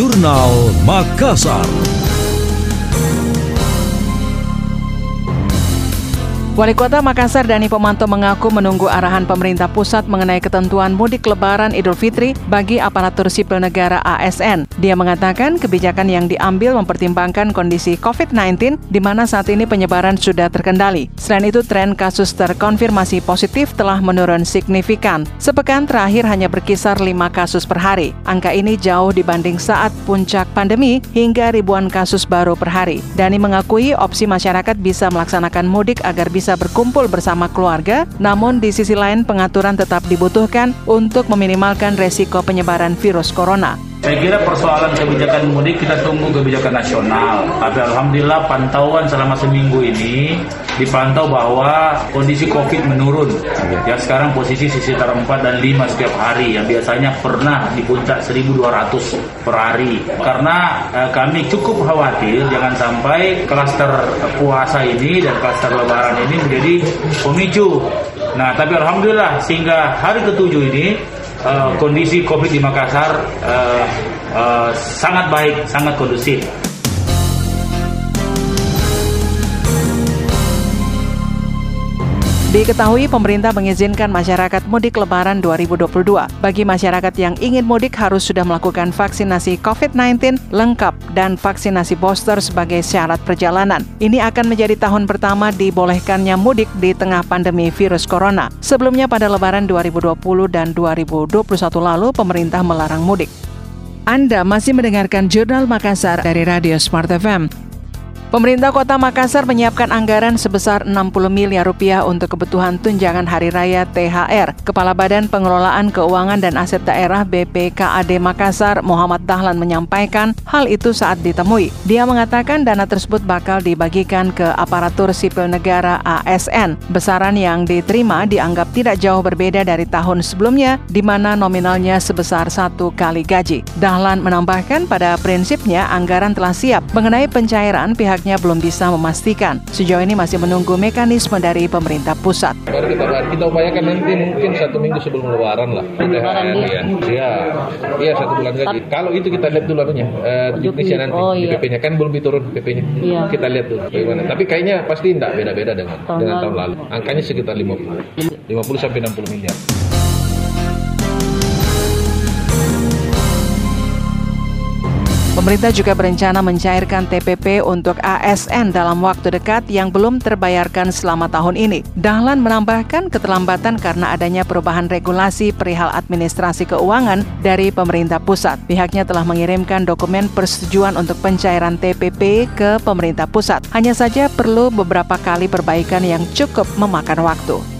Jurnal Makassar. Wali Kota Makassar Dani Pemanto mengaku menunggu arahan pemerintah pusat mengenai ketentuan mudik lebaran Idul Fitri bagi aparatur sipil negara ASN. Dia mengatakan kebijakan yang diambil mempertimbangkan kondisi COVID-19 di mana saat ini penyebaran sudah terkendali. Selain itu, tren kasus terkonfirmasi positif telah menurun signifikan. Sepekan terakhir hanya berkisar 5 kasus per hari. Angka ini jauh dibanding saat puncak pandemi hingga ribuan kasus baru per hari. Dani mengakui opsi masyarakat bisa melaksanakan mudik agar bisa bisa berkumpul bersama keluarga, namun di sisi lain pengaturan tetap dibutuhkan untuk meminimalkan resiko penyebaran virus corona. Saya kira persoalan kebijakan mudik kita tunggu kebijakan nasional. Tapi alhamdulillah pantauan selama seminggu ini dipantau bahwa kondisi COVID menurun. Ya sekarang posisi sekitar 4 dan 5 setiap hari. Yang biasanya pernah di puncak 1200 per hari. Karena eh, kami cukup khawatir jangan sampai klaster puasa ini dan klaster lebaran ini menjadi pemicu. Nah, tapi alhamdulillah sehingga hari ketujuh ini uh, kondisi COVID di Makassar uh, uh, sangat baik, sangat kondusif. Diketahui pemerintah mengizinkan masyarakat mudik lebaran 2022. Bagi masyarakat yang ingin mudik harus sudah melakukan vaksinasi COVID-19 lengkap dan vaksinasi booster sebagai syarat perjalanan. Ini akan menjadi tahun pertama dibolehkannya mudik di tengah pandemi virus corona. Sebelumnya pada lebaran 2020 dan 2021 lalu pemerintah melarang mudik. Anda masih mendengarkan Jurnal Makassar dari Radio Smart FM. Pemerintah Kota Makassar menyiapkan anggaran sebesar 60 miliar rupiah untuk kebutuhan tunjangan hari raya THR. Kepala Badan Pengelolaan Keuangan dan Aset Daerah BPKAD Makassar, Muhammad Dahlan menyampaikan hal itu saat ditemui. Dia mengatakan dana tersebut bakal dibagikan ke aparatur sipil negara ASN. Besaran yang diterima dianggap tidak jauh berbeda dari tahun sebelumnya, di mana nominalnya sebesar satu kali gaji. Dahlan menambahkan pada prinsipnya anggaran telah siap mengenai pencairan pihak pihaknya belum bisa memastikan. Sejauh ini masih menunggu mekanisme dari pemerintah pusat. Baru kita, kita upayakan nanti mungkin satu minggu sebelum lebaran lah. Lebaran ya. Iya, iya satu bulan gaji. Kalau itu kita lihat dulu anunya, uh, nanti oh, iya. PP-nya kan belum diturun PP-nya. Iya. Kita lihat dulu bagaimana. Tapi kayaknya pasti tidak beda-beda dengan tahun dengan lalu. tahun lalu. Angkanya sekitar 50. 50 sampai 60 miliar. Pemerintah juga berencana mencairkan TPP untuk ASN dalam waktu dekat yang belum terbayarkan selama tahun ini. Dahlan menambahkan keterlambatan karena adanya perubahan regulasi perihal administrasi keuangan dari pemerintah pusat. Pihaknya telah mengirimkan dokumen persetujuan untuk pencairan TPP ke pemerintah pusat. Hanya saja perlu beberapa kali perbaikan yang cukup memakan waktu.